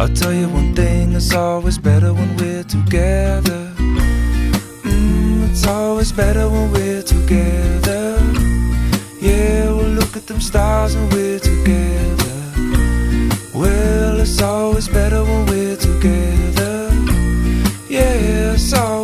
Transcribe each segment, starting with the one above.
I'll tell you one thing, it's always better when we're together. Mm, it's always better when we're together. Yeah, we'll look at them stars when we're together. Well, it's always better when we're together. Yeah, it's always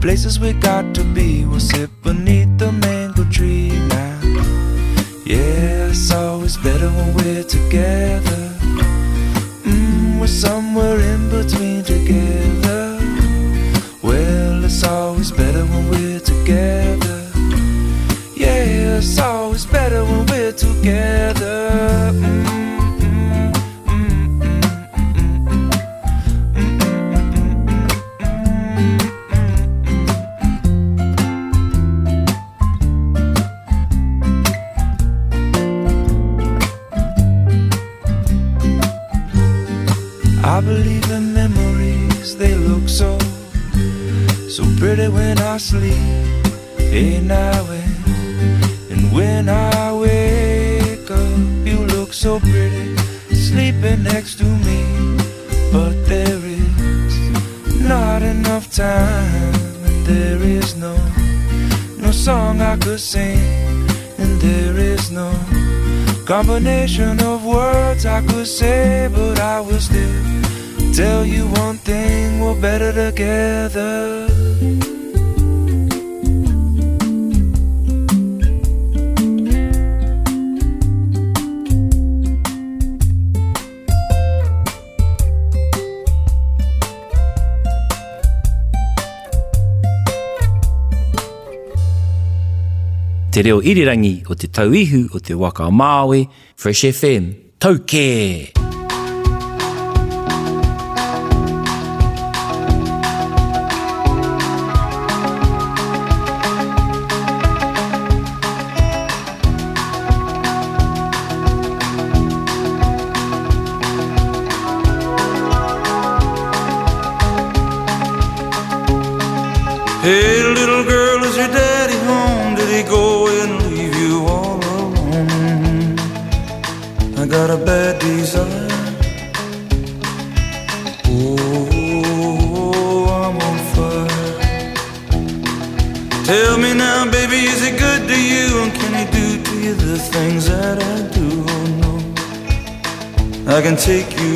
places we got to be. We'll sit beneath the mango tree now. Yeah, it's always better when we're together. Mm, we're somewhere in between together. Better together. Te reo irirangi o te tauihu o te waka o Māui, Fresh FM, tau kē! I can take you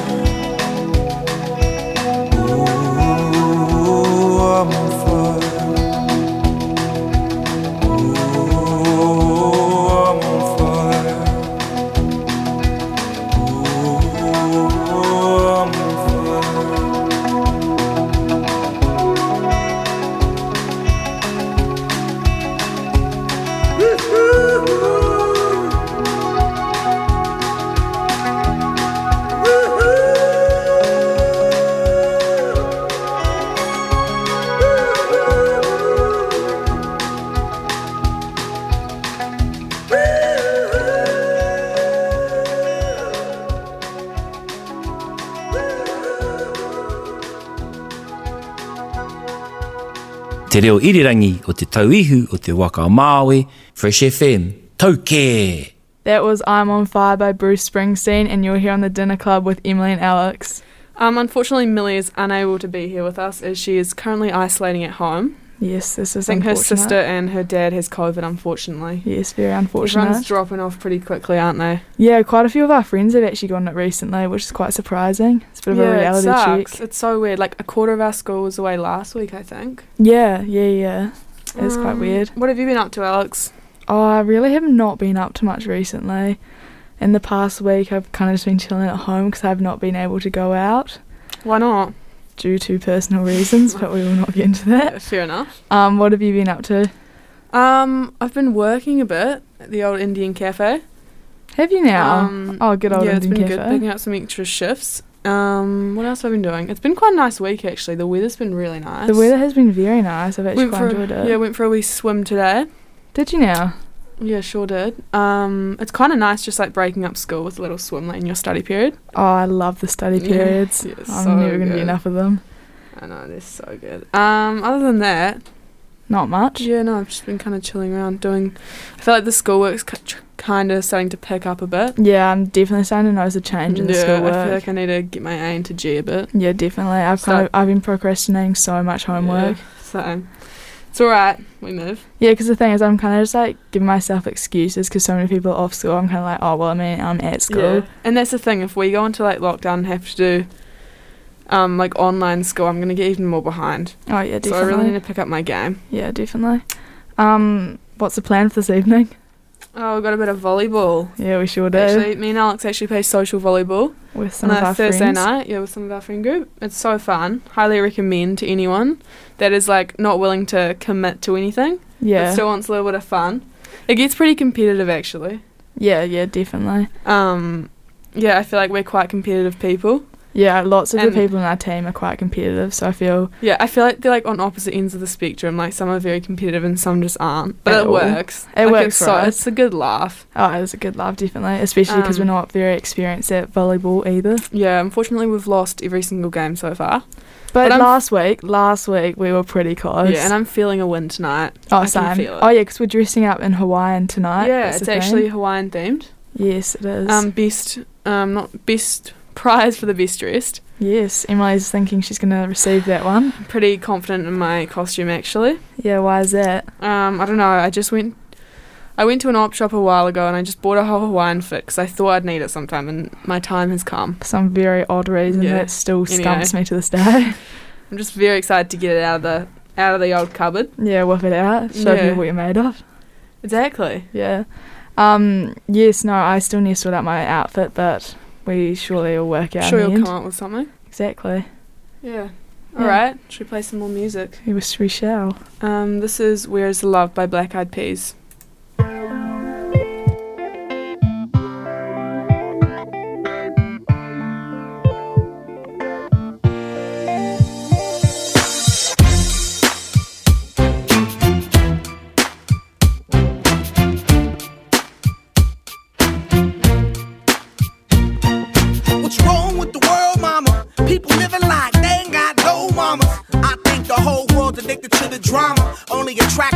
Te reo irirangi o te tauihu o te waka o Māui, Fresh FM, tau kē! That was I'm on Fire by Bruce Springsteen, and you're here on the dinner club with Emily and Alex. Um, unfortunately, Millie is unable to be here with us as she is currently isolating at home. Yes, this is. I think her sister and her dad has COVID, unfortunately. Yes, very unfortunate. Everyone's dropping off pretty quickly, aren't they? Yeah, quite a few of our friends have actually gotten it recently, which is quite surprising. It's a bit of a yeah, it reality sucks. check. It's so weird. Like a quarter of our school was away last week, I think. Yeah, yeah, yeah. It's quite Um, weird. What have you been up to, Alex? Oh, I really have not been up to much recently. In the past week, I've kind of just been chilling at home because I've not been able to go out Why not? Due to personal reasons, but we will not get into that. Fair enough. Um, what have you been up to? Um, I've been working a bit at the old Indian cafe. Have you now? Um, oh, good old yeah, it's Indian been cafe. good picking up some extra shifts. Um, what else have I been doing? It's been quite a nice week actually. The weather's been really nice. The weather has been very nice. I've actually went quite enjoyed it. yeah, went for a wee swim today. Did you now? Yeah, sure did. Um, it's kind of nice just like breaking up school with a little swim in your study period. Oh, I love the study periods. yeah, I'm so never going to get enough of them. I know they're so good. Um, other than that, Not much. yeah, no, I've just been kind of chilling around doing. I feel like the schoolwork's kind of starting to pick up a bit. Yeah, I'm definitely starting to notice a change in the yeah, schoolwork. I feel like I need to get my A into G a bit. yeah, definitely. I've So- kind of I've been procrastinating so much homework. Yeah, so it's all right. We move. Yeah, because the thing is, I'm kind of just like giving myself excuses because so many people are off school. I'm kind of like, oh well, I mean, I'm at school. Yeah. And that's the thing. If we go into like lockdown and have to do um like online school, I'm gonna get even more behind. Oh yeah, definitely. So I really need to pick up my game. yeah, definitely. Um, what's the plan for this evening? Oh, we've got a bit of volleyball. Yeah, we sure do. Actually, me and Alex actually play social volleyball with some on of our Thursday friends. night. Yeah, with some of our friend group. It's so fun. Highly recommend to anyone that is like not willing to commit to anything, Yeah, but still wants a little bit of fun. It gets pretty competitive actually. yeah, yeah, definitely. Um, yeah, I feel like we're quite competitive people. Yeah, lots of And- the people in our team are quite competitive, so I feel Yeah, I feel like they're like on opposite ends of the spectrum. Like some are very competitive and some just aren't. But it all. works. It Like, works It's, so, it's a good laugh. oh, it was a good laugh, definitely, especially because Um, we're not very experienced at volleyball either. Yeah, unfortunately we've lost every single game so far. But, But last week, last week we were pretty close. Yeah, and I'm feeling a win tonight. oh, I same. feel it. Oh yeah, because we're dressing up in Hawaiian tonight. yeah, that's it's actually Hawaiian themed. yes, it is. Um, best, um, not best prize for the best dressed. yes, Emily's thinking she's gonna receive that one. I'm pretty confident in my costume actually. Yeah, why is that? Um, I don't know. I just went. I went to an op shop a while ago and I just bought a whole Hawaiian fit 'cause I thought I'd need it sometime and my time has come. For some very odd reason Yeah. that still Anyway. stumps me to this day. I'm just very excited to get it out of the out of the old cupboard. yeah, whip it out. Show Yeah. people what you're made of. Exactly. Yeah. Um. Yes. No. I still need to sort out my outfit, but we surely will work out. sure you'll end. come up with something. Exactly. Yeah. Yeah. All right. Should we play some more music? We wish we shall. Um, this is "Where's the Love" by Black Eyed Peas.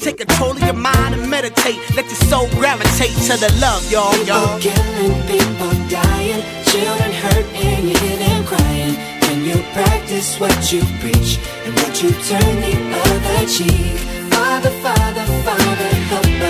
Take control of your mind and meditate. Let your soul gravitate to the love, y'all, y'all. People killing, people dying, children hurt and you hear them crying. When you practice what you preach and would you turn the other cheek? Father, Father, Father, help us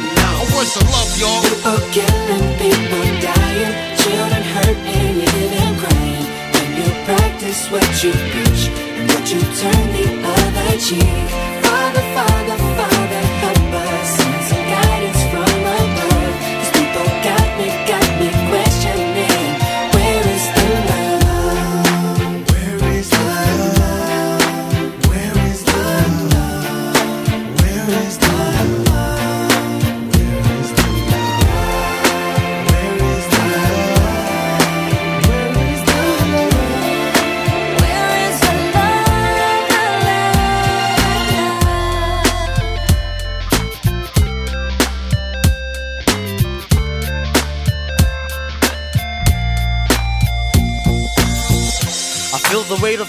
Where's the love, y'all? People killing, people dying, children hurt and them crying. When you practice what you preach and would you turn the other cheek? Father, Father, Father,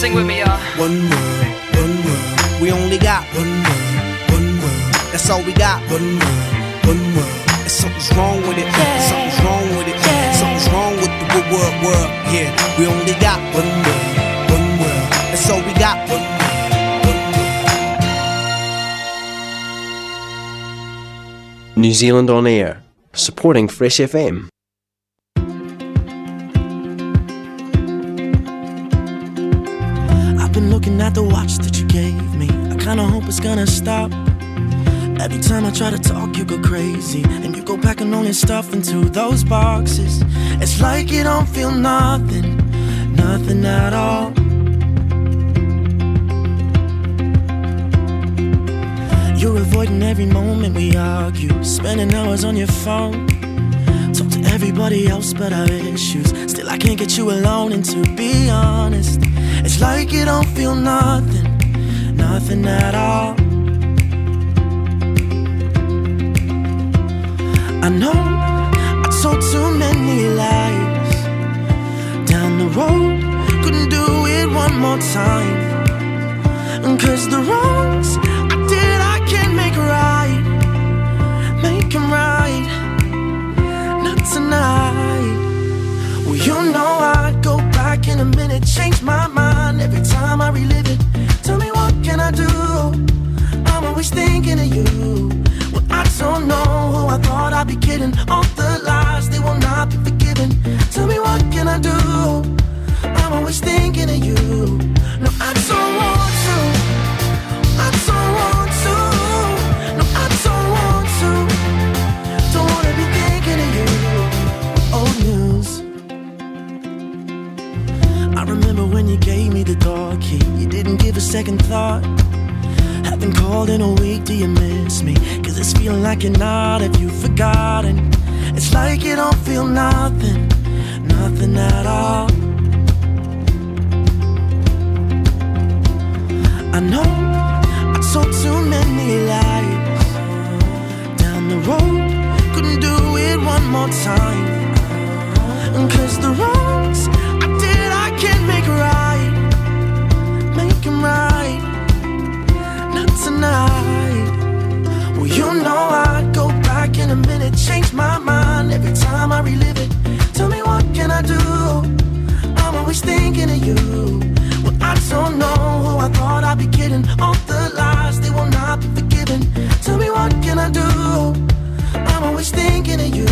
Sing with me, y'all. One world, one world. We only got one world, one world. That's all we got. One world, one world. And something's wrong with it. Something's wrong with it. Something's wrong with the wo- world, world. Yeah, we only got one world, one world. That's all we got. One world, one world. New Zealand on Air, supporting Fresh FM. It's gonna stop. Every time I try to talk, you go crazy. And you go packing all your stuff into those boxes. It's like you don't feel nothing, nothing at all. You're avoiding every moment we argue, spending hours on your phone. Talk to everybody else but our issues. Still, I can't get you alone, and to be honest, it's like you don't feel nothing, nothing at all. I know I told too many lies. Down the road, couldn't do it one more time. Cause the wrongs I did, I can't make right. Make them right. Not tonight. Well, you know I'd go back in a minute, change my mind every time I relive it. Tell me what can I do? I'm always thinking of you. Well, I don't know who I thought I'd be kidding. All the lies, they will not be forgiven. Tell me what can I do? I'm always thinking of you. No, I don't want to. I don't want to. No, I don't want to. Don't wanna be thinking of you. Old news. I remember when you gave me the door key. You didn't a second thought. Haven't called in a week, do you miss me? Cause it's feeling like you're not, have you forgotten? It's like you don't feel nothing, nothing at all. I know I told too many lies down the road. Couldn't do it one more time. Cause the wrongs Right. Not tonight. Well, you know I'd go back in a minute, change my mind every time I relive it. Tell me what can I do? I'm always thinking of you. Well, I don't know who I thought I'd be kidding. All the lies, they will not be forgiven. Tell me what can I do? I'm always thinking of you.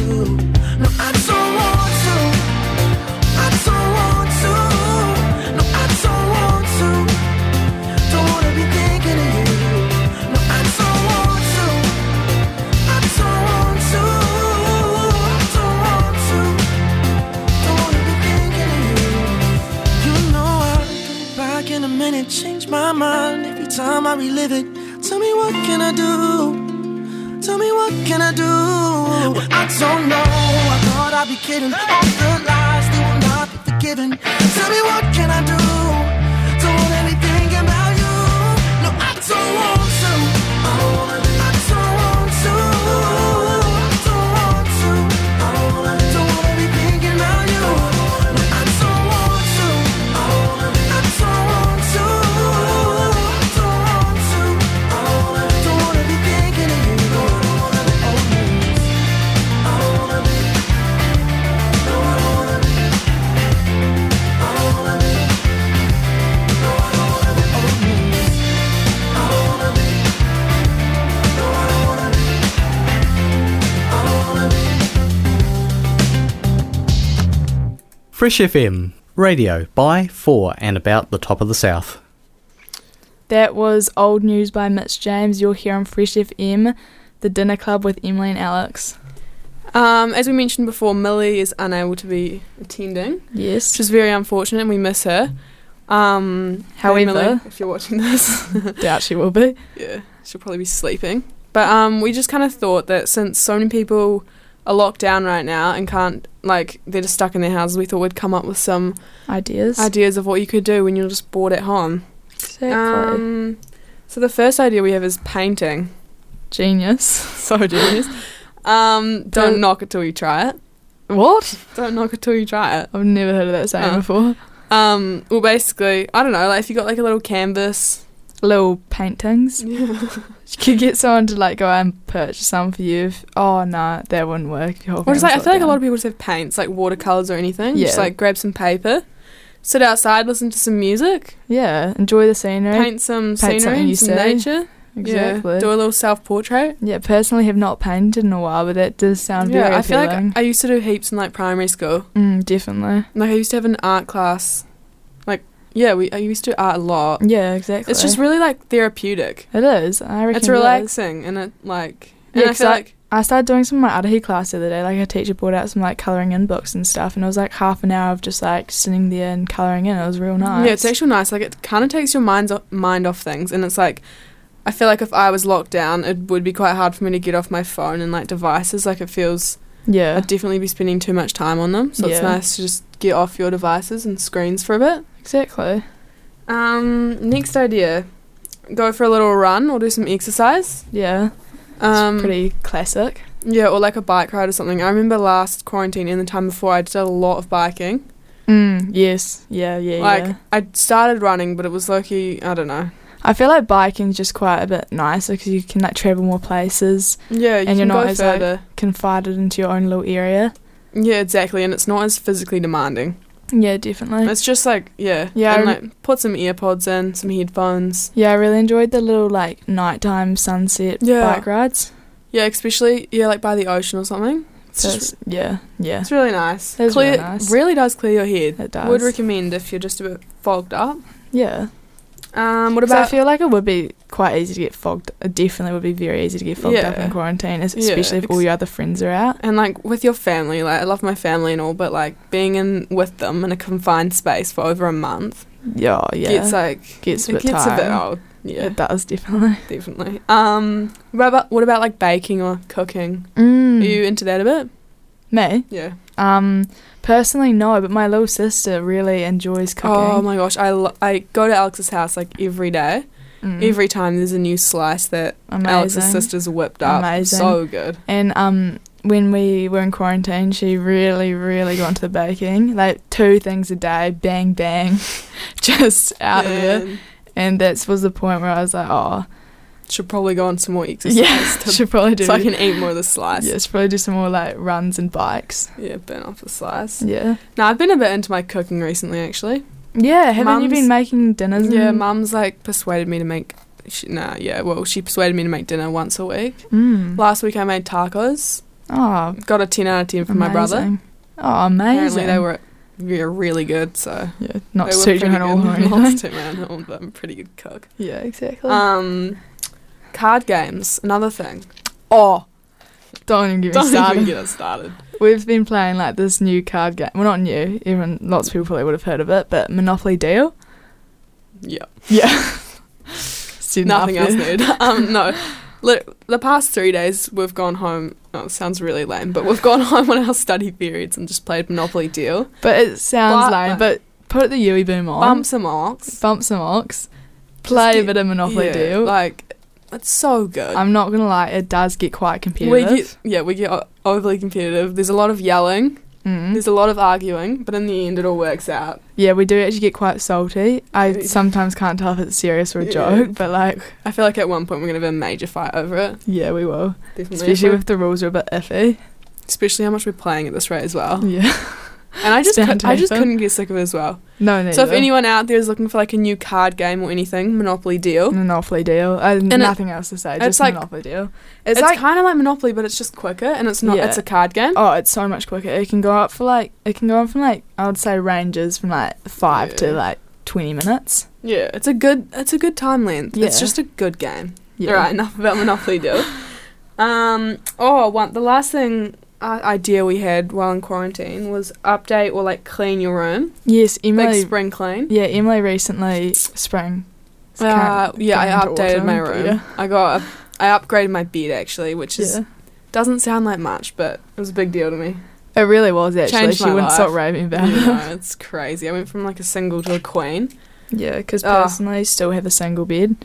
No, I don't want to. My mind every time I relive it. Tell me what can I do? Tell me what can I do? Well, I don't know. I thought I'd be kidding. All the lies they will not be forgiven. Tell me what can I do? Don't wanna be thinking about you. No, I don't want to. Fresh FM, radio by, for, and about the top of the South. That was Old News by Mitch James. You're here on Fresh FM, the dinner club with Emily and Alex. Um, as we mentioned before, Millie is unable to be attending. Yes. Which is very unfortunate and we miss her. Um, hey, Millie, if you're watching this, Doubt she will be. yeah, she'll probably be sleeping. But um, we just kind of thought that since so many people are locked down right now and can't, like, they're just stuck in their houses, we thought we'd come up with some Ideas. ideas of what you could do when you're just bored at home. Exactly. Um, so the first idea we have is painting. Genius. So genius. um, don't Don't- knock it till you try it. What? Don't knock it till you try it. I've never heard of that saying Oh. before. Um, well, basically, I don't know. Like, if you got like a little canvas, Little paintings. You could get someone to like go out and purchase some for you. If, oh no, that wouldn't work. Your Or just like I feel like a lot of people just have paints, like watercolors or anything. Yeah. Just like grab some paper, sit outside, listen to some music. Yeah, enjoy the scenery. paint some Paint scenery, some see. nature. Exactly. Yeah, do a little self portrait. Yeah, personally have not painted in a while, but that does sound Yeah, very I feel appealing. like I used to do heaps in like primary school. mm, definitely. Like I used to have an art class. Yeah, we I used to art a lot. Yeah, exactly. It's just really like therapeutic. it is. I reckon It's it relaxing and it like and Yeah, I feel I- like I started doing some of my Arahi class the other day. Like a teacher brought out some like colouring in books and stuff, and it was like half an hour of just like sitting there and colouring in. It was real nice. Yeah, it's actually nice. Like it kind of takes your mind's o- mind off things, and it's like I feel like if I was locked down, it would be quite hard for me to get off my phone and like devices. Like it feels yeah, I'd definitely be spending too much time on them. So it's nice to just get off your devices and screens for a bit. Exactly. Um, next idea, go for a little run or do some exercise. Yeah, Um, pretty classic. yeah, or like a bike ride or something. I remember last quarantine and the time before, I did a lot of biking. Mm, yes, yeah, yeah, like yeah. I started running, but it was lucky. I don't know. I feel like biking's just quite a bit nicer because you can like travel more places, Yeah, you and you're not go as like, confided into your own little area. yeah, exactly, and it's not as physically demanding. Yeah, definitely. It's just like yeah, Yeah, and like put some earpods in, some headphones. Yeah, I really enjoyed the little like nighttime sunset Yeah. bike rides. Yeah, especially yeah, like by the ocean or something. It's So just it's- yeah, yeah. It's really nice. It is clear, really nice. really does clear your head. It does. Would recommend if you're just a bit fogged up. Yeah. Um, what 'Cause I about feel like it would be quite easy to get fogged. It definitely would be very easy to get fogged up in quarantine, es- Yeah, especially if all your other friends are out. and like with your family? Like I love my family and all, but like being in with them in a confined space for over a month Yeah, yeah. gets like Gets a it bit gets a bit old. Yeah, It does definitely. definitely. Um, what about what about like baking or cooking? Mm. Are you into that a bit? Me? Yeah. Um, personally, no, but my little sister really enjoys cooking. Oh my gosh, I lo- I go to Alex's house like every day. Mm. Every time there's a new slice that Alex's Amazing. sister's whipped up. Amazing. So good. And um, when we were in quarantine, she really, really got into the baking. Like two things a day, bang, bang, just out of it. And that was the point where I was like, oh, Should probably go on some more exercise. yeah, to- should probably do. so I can eat more of the slice. Yeah, should probably do some more like runs and bikes. Yeah, burn off the slice. Yeah. No, I've been a bit into my cooking recently, actually. Yeah, haven't you been making dinners? Yeah, mum's like persuaded me to make. She, nah, yeah, well, she persuaded me to make dinner once a week. Mm. Last week I made tacos. Oh, Got a 10 out of 10 from my brother. Oh, amazing. Apparently they were yeah, really good, so. yeah, not suiting at all good. or anything. Not suiting at but I'm a pretty good cook. Yeah, exactly. Um, card games, another thing. oh, don't even get me Don't started. even get us started. We've been playing like this new card game. Well, not new. Even lots of people probably would have heard of it, but Monopoly Deal. Yeah. Yeah. Nothing else needed. Um, no. Look, the past three days we've gone home. Oh, it sounds really lame, but we've gone home on our study periods and just played Monopoly Deal. But it sounds But- lame. But put the UE Boom on. Bump some ox. Bump some ox. Play a bit of Monopoly yeah, Deal. Like, it's so good. I'm not gonna lie, it does get quite we competitive. get yeah, we get o- overly competitive. There's a lot of yelling. Mm. There's a lot of arguing, but in the end, it all works out. Yeah, we do actually get quite salty. I sometimes can't tell if it's serious or a Yeah. joke, but like, I feel like at one point we're gonna have a major fight over it. yeah, we will. Definitely, Especially if the rules are a bit iffy. especially how much we're playing at this rate as well. Yeah. And I just It's cou- I just couldn't get sick of it as well. No, no. So if anyone out there is looking for like a new card game or anything, Monopoly Deal. Monopoly Deal, uh, it- nothing else to say. it's Just like- Monopoly Deal. It's, It's, like kind of like Monopoly, but it's just quicker and it's not. Yeah. It's a card game. oh, it's so much quicker. It can go up for like it can go on from like I would say ranges from like five to like twenty minutes. Yeah, it's a good. It's a good time length. It's just a good game. Yeah. All right, enough about Monopoly Deal. um. Oh, one. The last thing uh, idea we had while in quarantine was update or like clean your room. Yes, Emily. spring clean. Yeah, Emily recently spring. Uh, yeah, I updated my autumn, but room. Yeah. I got. A, I upgraded my bed actually, which is yeah. doesn't sound like much, but it was a big deal to me. It really was actually. Changed she my wouldn't stop raving about it. know, it's crazy. I went from like a single to a queen. Yeah, because personally, still have a single bed.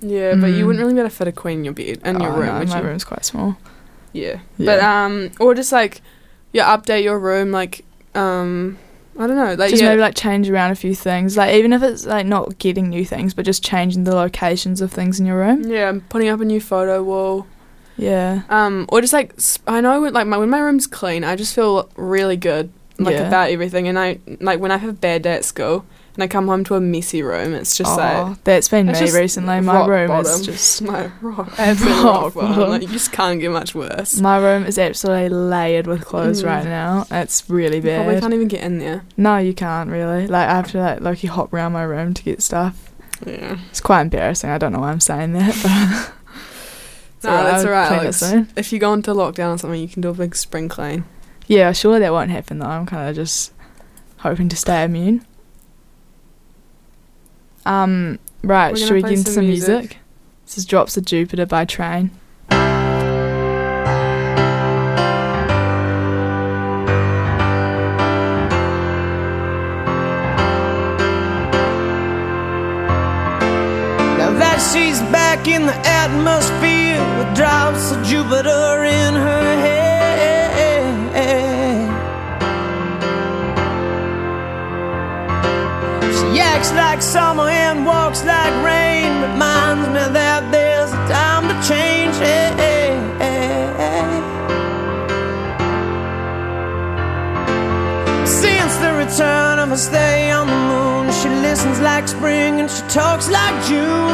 Yeah, but you Mm. wouldn't really be able to fit a queen in your bed in your Oh, room. no, my you? room's quite small. Yeah. Yeah. But um or just like yeah, update your room like um I don't know, like just yeah, maybe like change around a few things, like even if it's like not getting new things, but just changing the locations of things in your room. yeah, putting up a new photo wall. Yeah, Um or just like I know when, like my when my room's clean, I just feel really good like Yeah. about everything and I like when I have a bad day at school and I come home to a messy room, it's just oh, like that's been me recently. My room bottom. is just my rock, rock bottom. Like, you just can't get much worse. my room is absolutely layered with clothes Mm. right now. It's really You probably can't even get in there. No, you can't really. Like I have to like Loki hop around my room to get stuff. Yeah. It's quite embarrassing. I don't know why I'm saying that, but No, alright, that's alright, clean it Alex. soon. If you go into lockdown or something, you can do a big spring clean. yeah, surely that won't happen though. I'm kind of just hoping to stay immune. Um, right, should we get into some some music. music? This is Drops of Jupiter by Train. Now that she's back in the atmosphere with drops of Jupiter in her head. acts like summer and walks like rain. Reminds me that there's a time to change. Hey, hey, hey. Since the return of a stay on the moon, she listens like spring and she talks like June.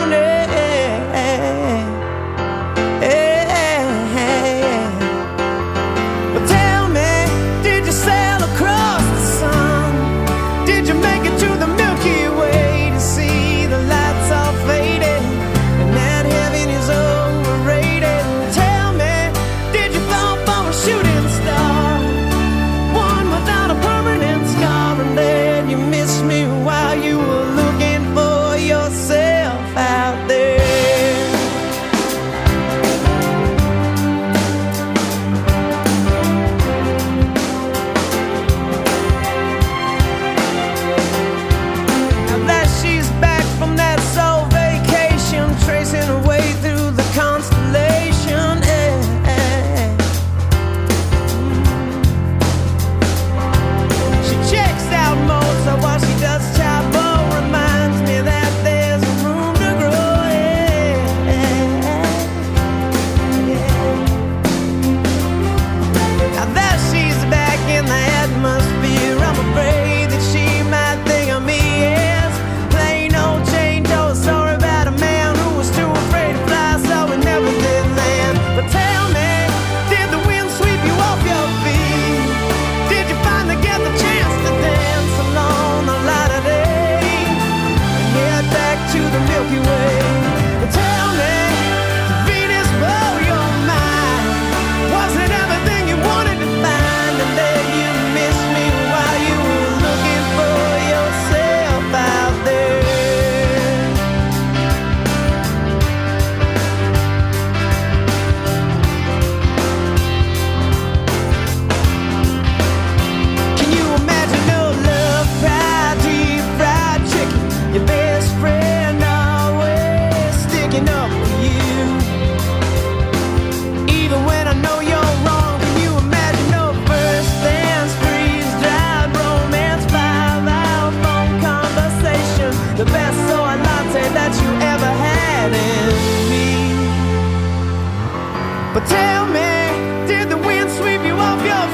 But tell me, did the wind sweep you off your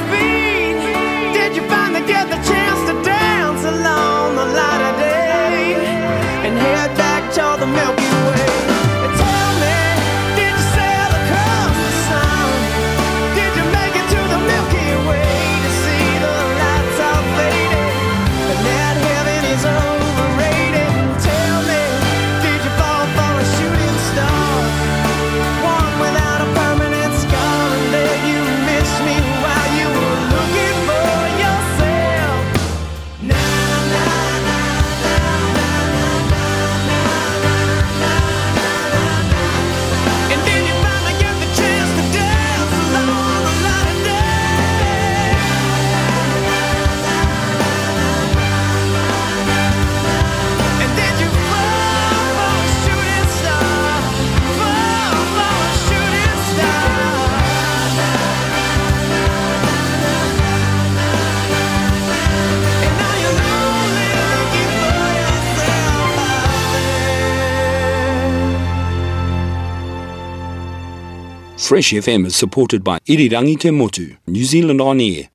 Fresh FM is supported by Irirangi Te Motu, New Zealand On Air,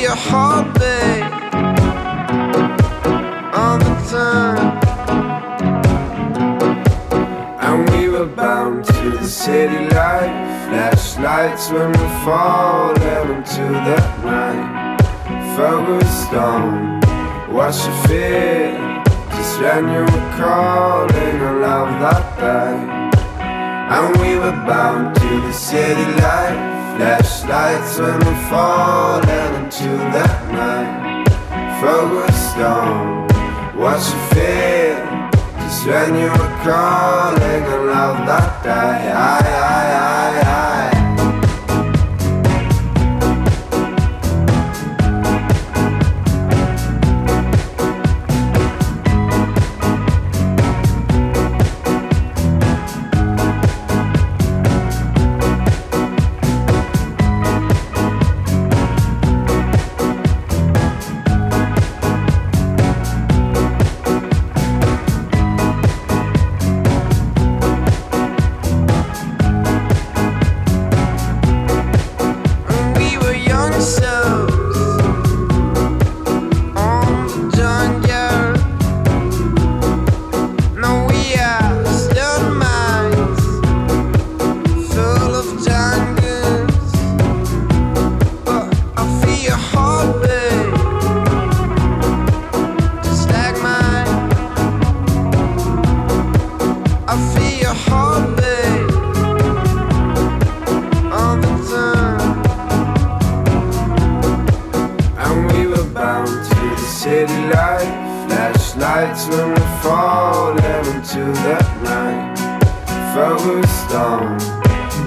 your heartbeat all the time. And we were bound to the city light. Flashlights when we fall into that night. Focused on what's your fear. Just when you were calling, I love that day. And we were bound to the city light flashlights when I'm falling into that night. Focused on what you feel. Just when you were calling, I love that die. I, I, I. into that night. Focused on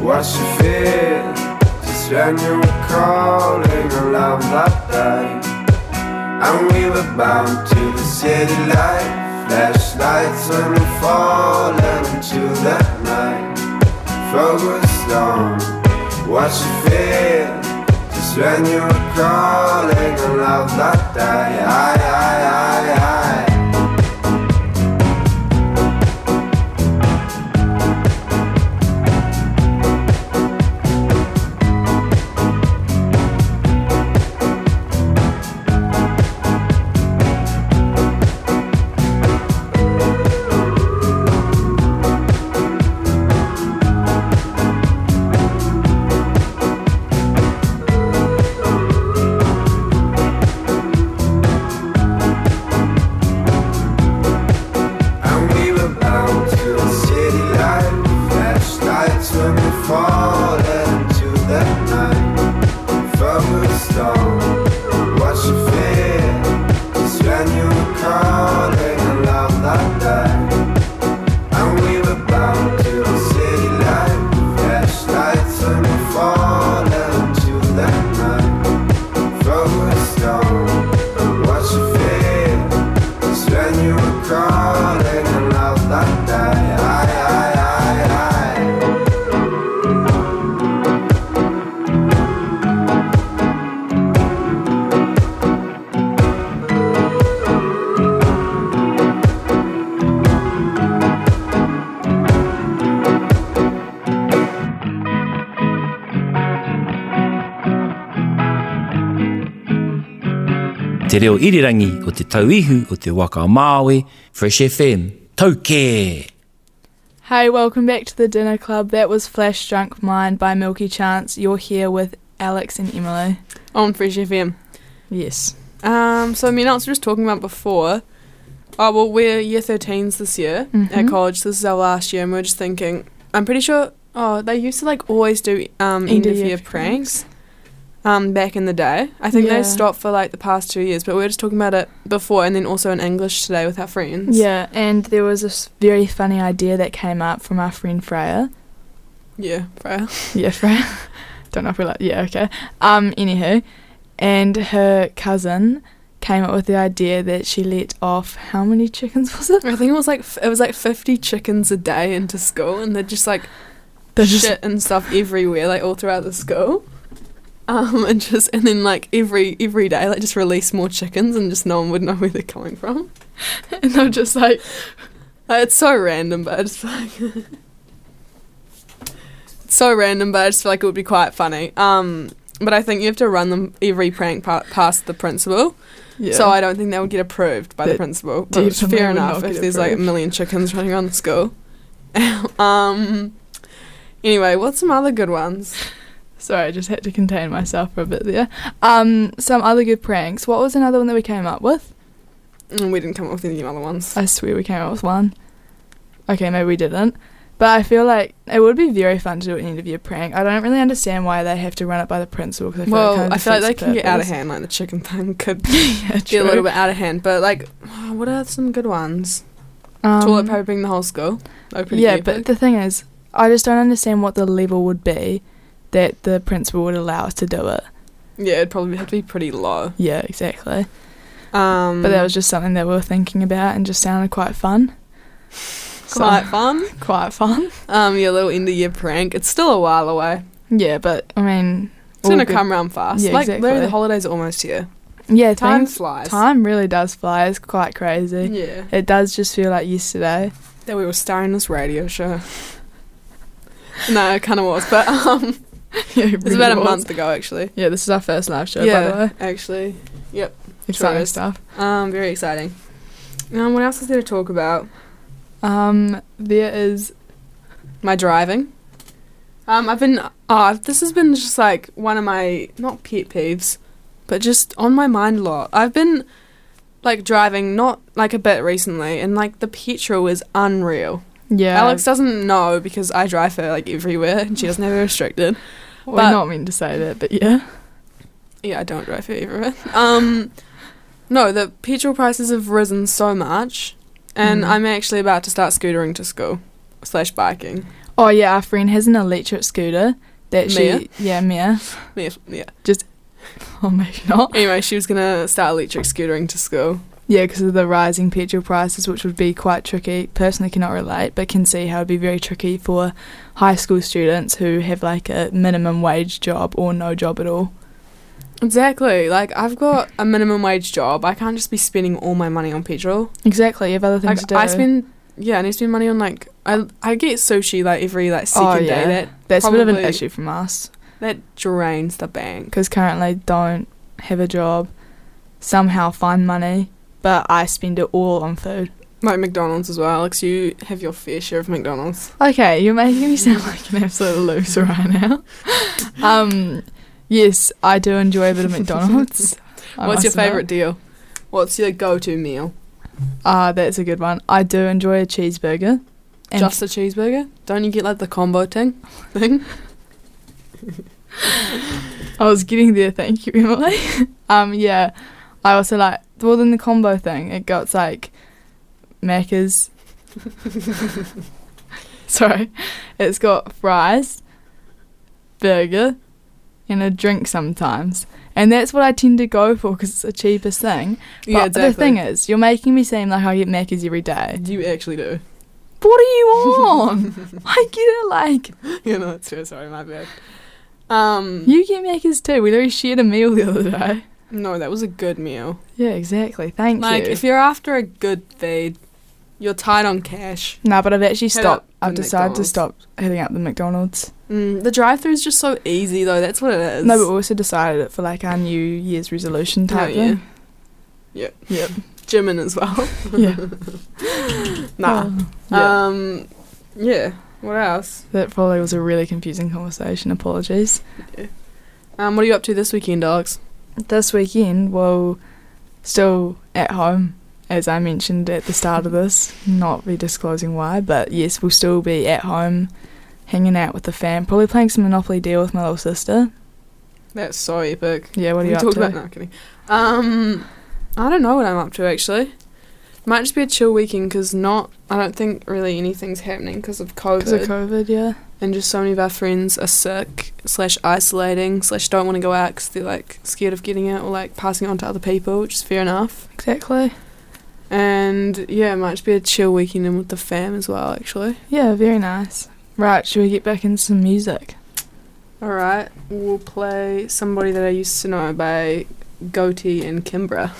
what you feel. Just when you were calling a love that day. And we were bound to the city light. Flashlights when we're falling into that night. Focused on what you feel. Just when you were calling a love that day. I, I, I, I. Te reo irirangi o te tauihu o te waka o Māui, Fresh FM, tau kē! Hey, welcome back to the dinner club. That was Flashed Junk Mind by Milky Chance. You're here with Alex and Emily. On Fresh FM. Yes. Um, so me and Alex were just talking about before. Oh well, we're year 13s this year at Mhm. college. This is our last year, and we're just thinking. I'm pretty sure. Oh, they used to like always do um, end of year pranks. Um, back in the day, I think Yeah. they stopped for like the past two years. But we were just talking about it before, and then also in English today with our friends. Yeah, and there was this very funny idea that came up from our friend Freya. Yeah, Freya. Yeah, Freya. Don't know if we like. Yeah, okay. Um, anywho, and her cousin came up with the idea that she let off how many chickens was it? I think it was like f- it was like 50 chickens a day into school, and they're just like just- shit and stuff everywhere, like all throughout the school. Um, and just and then like every every day, like just release more chickens, and just no one would know where they're coming from. and they're just like, like it's so random, but it's like it's so random, but I just feel like it would be quite funny. Um, but I think you have to run them every prank pa- past the principal. Yeah. So I don't think that would get approved by the principal. But it's fair enough if there's like a million chickens running around the school. um. Anyway, what's some other good ones? Sorry, I just had to contain myself for a bit there. Um, some other good pranks. What was another one that we came up with? Mm, we didn't come up with any other ones. I swear we came up with one. Okay, maybe we didn't. But I feel like it would be very fun to do an interview prank. I don't really understand why they have to run it by the principal. Cause I feel well, like I feel like they can get out of hand. Like the chicken thing could yeah, get a little bit out of hand. But like, what are some good ones? Um, Toilet paper being the whole school. That would be pretty Yeah, but the thing is, I just don't understand what the level would be that the principal would allow us to do it. yeah, it'd probably have to be pretty low. Yeah, exactly. Um, But that was just something that we were thinking about and just sounded quite fun. quite fun. Quite fun. Um, your little end of year prank. It's still a while away. Yeah, but I mean, It's gonna good- come around fast. Yeah, like exactly. literally the holidays are almost here. Yeah, Time things- flies. Time really does fly. It's quite crazy. Yeah. It does just feel like yesterday. That we were starring this radio show. no, it kind of was, but um, yeah, it was about a month ago actually. Yeah, this is our first live show, yeah, by the way. actually. Yep. Exciting is. stuff. Um, very exciting. Um, what else is there to talk about? Um, there is my driving. Um, I've been. Oh, this has been just like one of my not pet peeves, but just on my mind a lot. I've been like driving not like a bit recently, and like the petrol is unreal. Yeah. Alex doesn't know because I drive her like everywhere, and she doesn't have it restricted. We're But- not meant to say that, but yeah. Yeah, I don't drive her everywhere. Um, no, the petrol prices have risen so much, and Mm. I'm actually about to start scootering to school slash biking. Oh yeah, our friend has an electric scooter that Mia? she yeah Mia Yeah, yeah. just oh maybe not Anyway, she was gonna start electric scootering to school. Yeah because of the rising petrol prices, which would be quite tricky. Personally, cannot relate, but can see how it'd be very tricky for high school students who have like a minimum wage job or no job at all. Exactly. Like I've got a minimum wage job. I can't just be spending all my money on petrol. Exactly, you have other things Like, to do. I spend yeah, I need to spend money on like I I get sushi like every like second oh day. yeah, That that's a bit of an issue from us. That drains the bank. because currently don't have a job, somehow find money, but I spend it all on food. Like McDonald's as well. Alex, you have your fair share of McDonald's. Okay, you're making me sound like an absolute loser right now. Um, yes, I do enjoy a bit of McDonald's. What's your favourite deal? What's your go-to meal? Ah, that's a good one. I do enjoy a cheeseburger. Just a cheeseburger? Don't you get like the combo thing? Thing? I was getting there, thank you, Emily. um, yeah, I also like well then the combo thing. It got like Macca's. Sorry, it's got fries, burger, and a drink sometimes, and that's what I tend to go for because it's the cheapest thing. But Yeah, the thing is, you're making me seem like I get Macca's every day. You actually do. What are you on? I get it like yeah, no, that's fair. Sorry, my bad. Um, you get Macca's too. We literally shared a meal the other day. No, that was a good meal. Yeah, exactly. Thank Like, you. if you're after a good feed, you're tight on cash. No, but I've actually Head stopped. I've decided to stop hitting up the McDonald's. Mm, the drive-through is just so easy, though. That's what it is. No, but we also decided it for like our New Year's resolution Oh, type yeah. thing. Yep. Yep. Gymming as well. Yeah. nah. Oh, yeah. Um, yeah. What else? That probably was a really confusing conversation. Apologies. Yeah. Um, what are you up to this weekend, Alex? This weekend, we'll still at home, as I mentioned at the start of this. Not be disclosing why, but yes, we'll still be at home, hanging out with the fam. Probably playing some Monopoly Deal with my little sister. That's so epic. Yeah, what are you up to? about no, kidding. Um, I don't know what I'm up to actually. Might just be a chill weekend because not. I don't think really anything's happening because of COVID. Because of COVID, yeah. And just so many of our friends are sick slash isolating slash don't want to go out because they're like scared of getting it or like passing it on to other people, which is fair enough. Exactly. And yeah, it might just be a chill weekend in with the fam as well. Actually. Yeah, very nice. Right, should we get back into some music? All right, we'll play "Somebody That I Used to Know" by Gotye and Kimbra.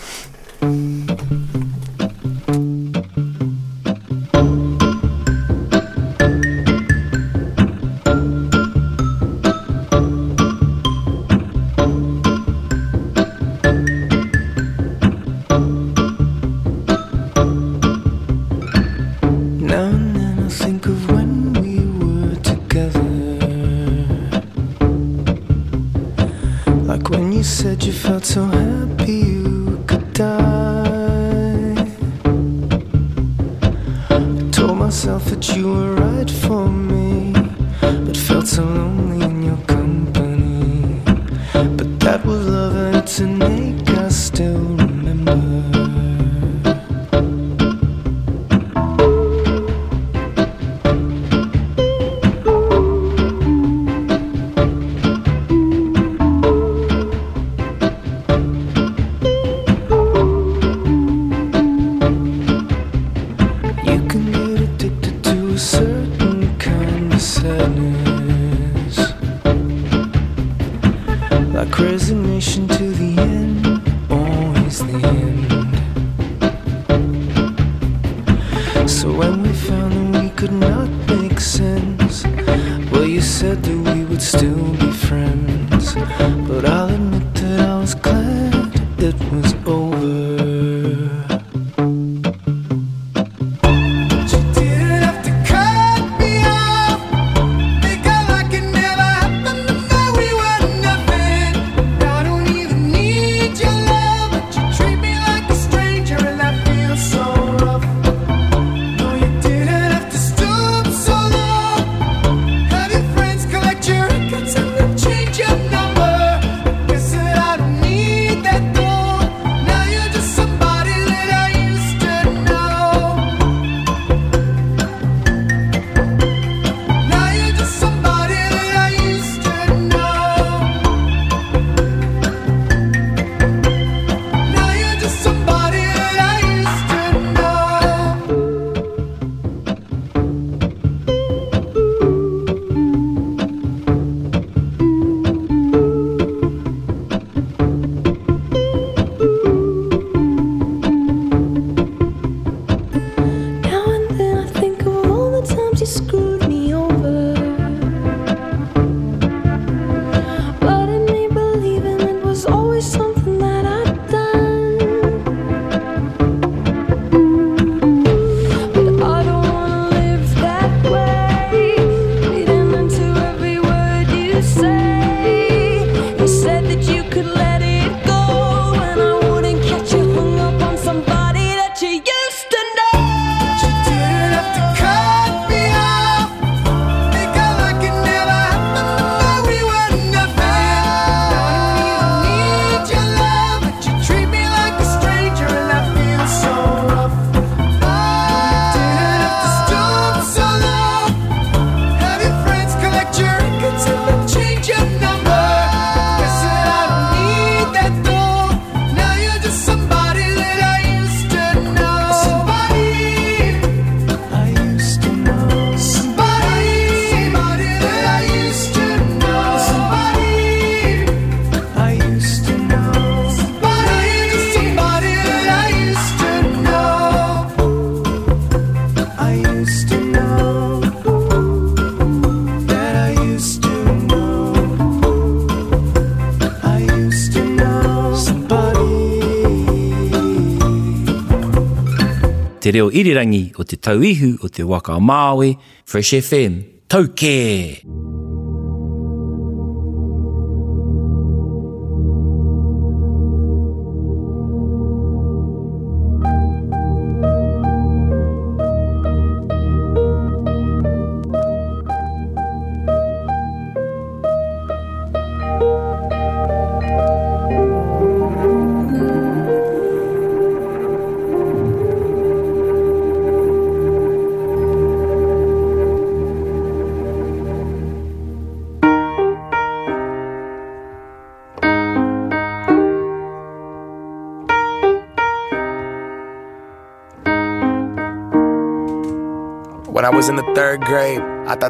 Make sense, well, you said that we would still be reo irirangi o te tauihu o te waka o Māui, Fresh FM, tau kē!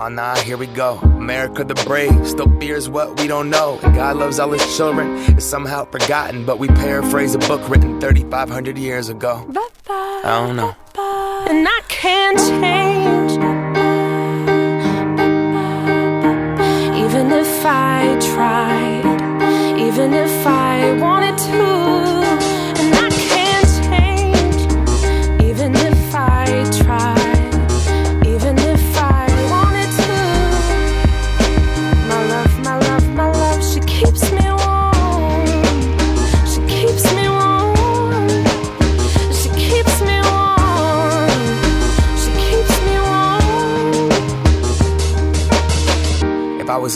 Oh nah, here we go. America the brave still fears what we don't know. And God loves all his children. It's somehow forgotten, but we paraphrase a book written 3,500 years ago. I don't know. And I can't change. Even if I tried, even if I wanted to.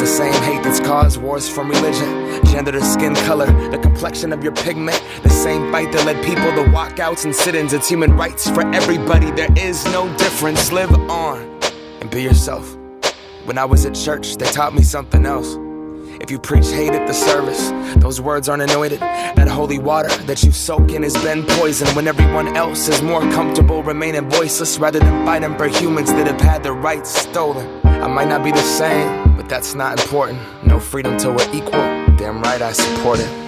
It's the same hate that's caused wars from religion, gender to skin color, the complexion of your pigment. The same fight that led people to walkouts and sit ins. It's human rights for everybody. There is no difference. Live on and be yourself. When I was at church, they taught me something else. If you preach hate at the service, those words aren't anointed. That holy water that you soak in has been poisoned when everyone else is more comfortable remaining voiceless rather than fighting for humans that have had their rights stolen. I might not be the same, that's not important. No freedom till we're equal. Damn right I support it.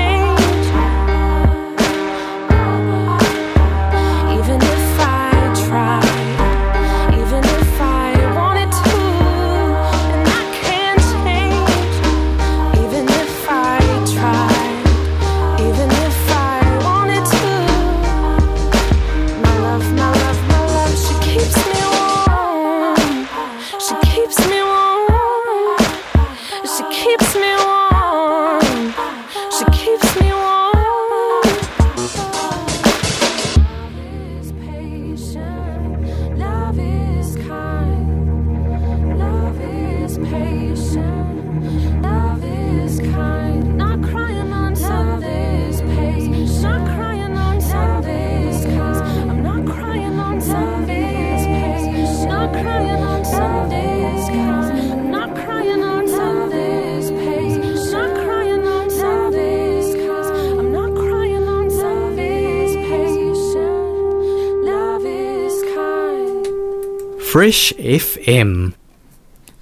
Fresh FM.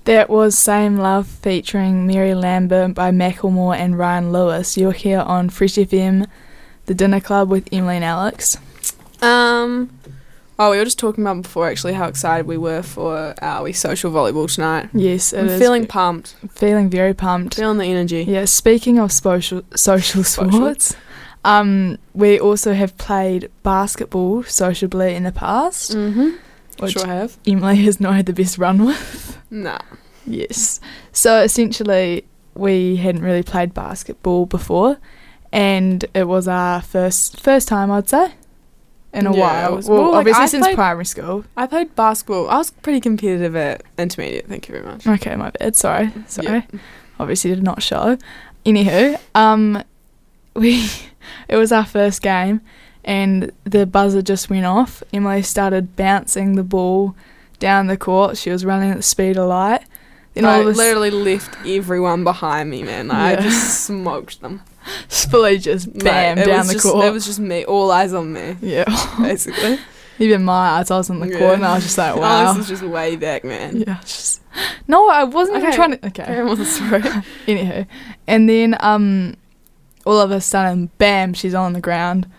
That was Same Love featuring Mary Lambert by Macklemore and Ryan Lewis. You're here on Fresh FM, the dinner club with Emily and Alex. Um, oh, we were just talking about before actually how excited we were for our we social volleyball tonight. Yes, it I'm is feeling pumped. Feeling very pumped. Feeling the energy. Yeah, speaking of social social sports, um, we also have played basketball sociably in the past. Mm-hmm. Which Sure have. Emily has not had the best run with. Nah. Yes. So essentially, we hadn't really played basketball before, and it was our first first time, I'd say, in a Yeah, while. well, like, obviously since played- primary school. I played basketball. I was pretty competitive at intermediate. Thank you very much. Okay, my bad. Sorry, sorry. Yeah. Obviously, did not show. Anywho, um, we it was our first game, and the buzzer just went off. Emily started bouncing the ball down the court. She was running at the speed of light. Then I literally left everyone behind me, man. I Yeah. just smoked them. fully just bam it down the just, court. It was just me, all eyes on me. Yeah. basically. Even my eyes, I was in the court, and I was just like, wow. Alex was just way back, man. Yeah, just no, I wasn't even trying to. Okay, carry on the story. Anywho, and then um, all of a sudden, bam, she's on the ground.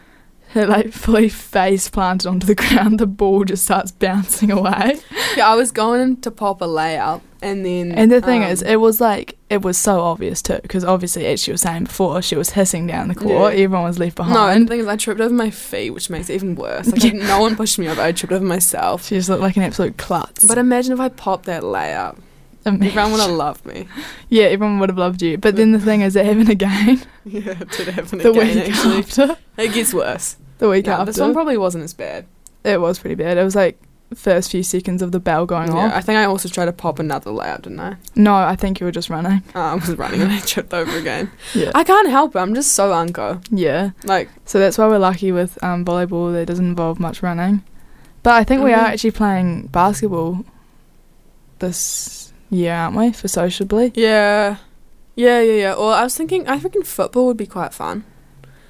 Her like fully face planted onto the ground. The ball just starts bouncing away. Yeah, I was going to pop a layup, and then And the thing um, is, it was like it was so obvious too, because obviously, as she was saying before, she was hissing down the court. Yeah. Everyone was left behind. No, and the thing is, I tripped over my feet, which makes it even worse. Like, Yeah. no one pushed me over. I tripped over myself. She just looked like an absolute klutz. But imagine if I popped that layup. Imagine. Everyone would have loved me. yeah, everyone would have loved you. But then the thing is, they're having a game. Yeah, it did happen the again, week actually. after. It gets worse. The week No, after. This one probably wasn't as bad. It was pretty bad. It was like first few seconds of the bell going Yeah, off. I think I also tried to pop another layup, didn't I? No, I think you were just running. Oh, I was running and I tripped over again. Yeah. I can't help it. I'm just so unco. Yeah. Like, So that's why we're lucky with um, volleyball. That doesn't involve much running. But I think we are Mhm. actually playing basketball this year, aren't we? For sociably. yeah. Yeah, yeah, yeah. Well, I was thinking, I reckon football would be quite fun.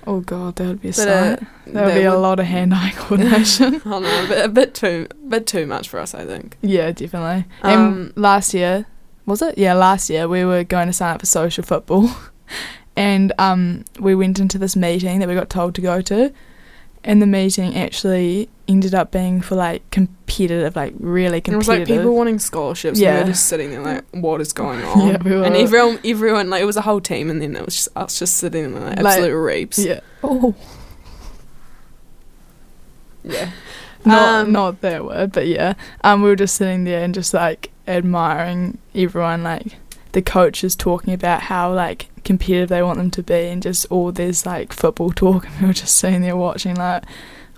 Oh god, that would be a But, uh, sight. That would be a lot of hand-eye coordination. I know, a bit, a bit too, bit too much for us, I think. yeah, definitely. Um, and last year, was it? Yeah, last year we were going to sign up for social football, and um, we went into this meeting that we got told to go to, and the meeting actually ended up being for like competitive, like really And it was like people wanting scholarships. Yeah. And we were just sitting there like, what is going on? Yeah, we And everyone, everyone, like, it was a whole team, and then it was just us just sitting there like Like, absolute reaps. Yeah. Oh. Yeah. Not Um, not that word, but yeah. Um, we were just sitting there and just like admiring everyone, like the coaches talking about how like competitive they want them to be, and just all this like football talk, and we were just sitting there watching. Like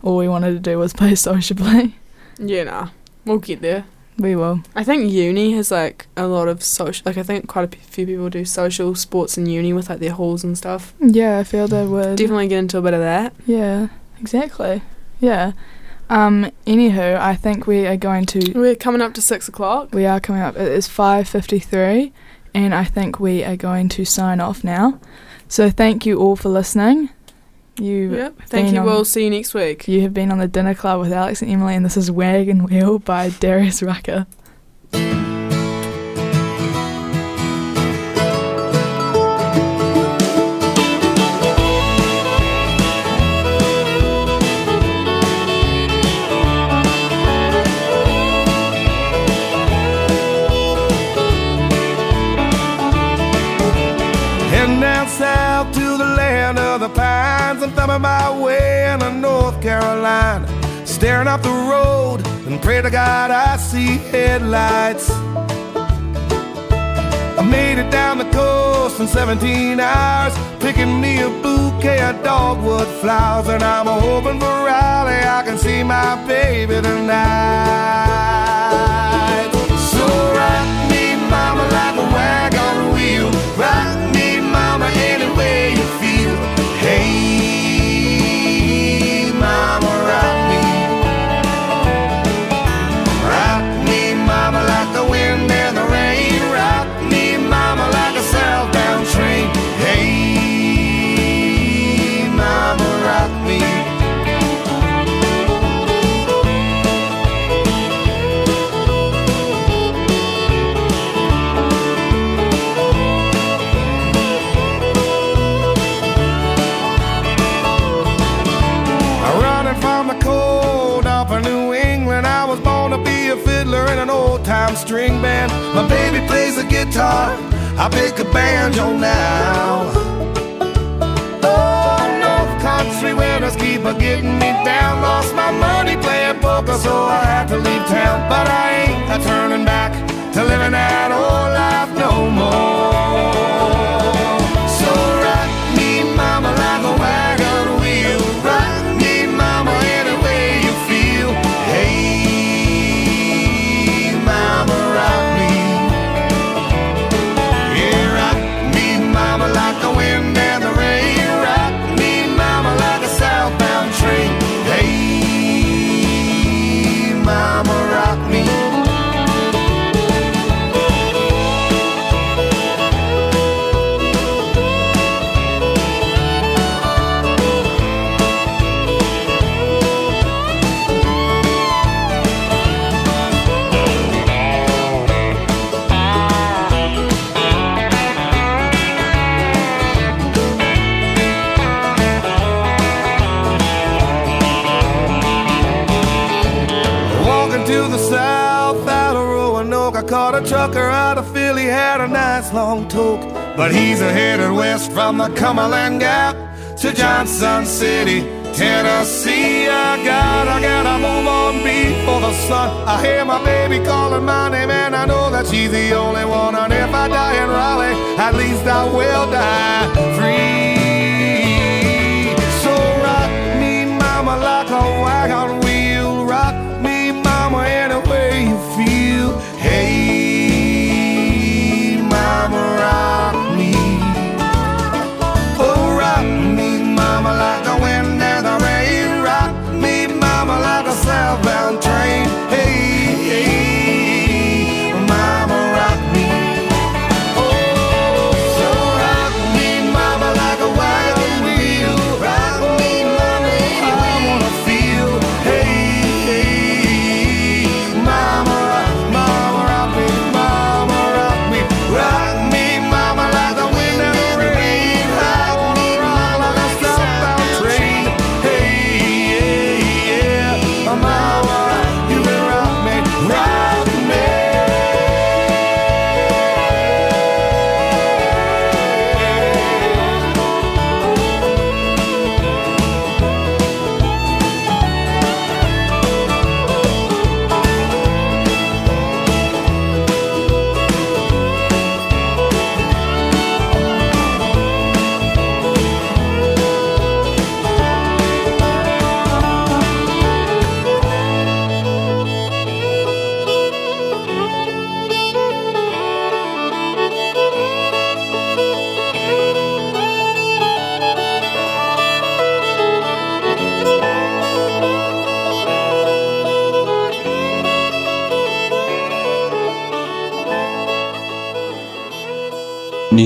all we wanted to do was play sociably. Yeah, nah. We'll get there. We will. I think uni has like a lot of social. Like I think quite a p- few people do social sports in uni with like their halls and stuff. Yeah, I feel they would. Definitely get into a bit of that. Yeah, exactly. Yeah. Um. Anywho, I think we are going to. We're coming up to six o'clock. We are coming up. It is five fifty-three, and I think we are going to sign off now. So thank you all for listening. You. Yep. Thank you. We'll see you next week. You have been on the dinner club with Alex and Emily, and this is Wagon Wheel by Darius Rucker. Carolina. Staring up the road and pray to God I see headlights. I made it down the coast in 17 hours, picking me a bouquet of dogwood flowers. And I'm hoping for Raleigh, I can see my baby tonight. So rock me, mama, like a wagon wheel. Rock string band. My baby plays the guitar, I pick a banjo now. Oh, North Country winters keep a getting me down. Lost my money playing poker, so I had to leave town. But I ain't a turning back to living that old life no more. But he's headed west from the Cumberland Gap to Johnson City, Tennessee. I gotta, gotta move on before the sun. I hear my baby calling my name, and I know that she's the only one. And if I die in Raleigh, at least I will die free.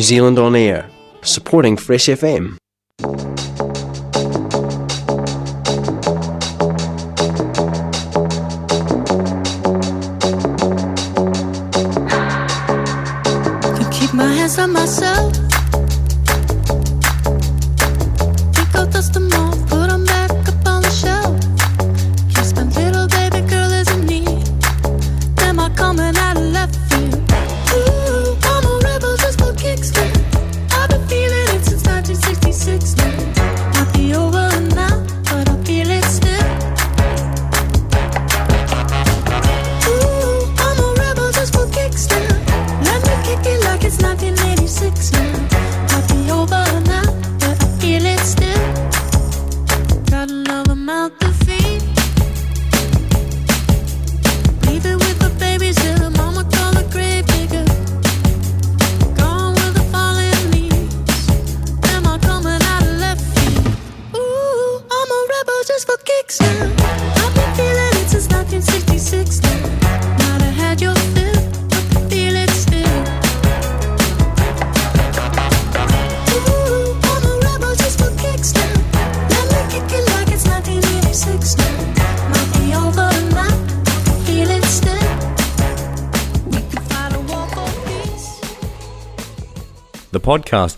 Zealand On Air, supporting Fresh FM. keep my hands on myself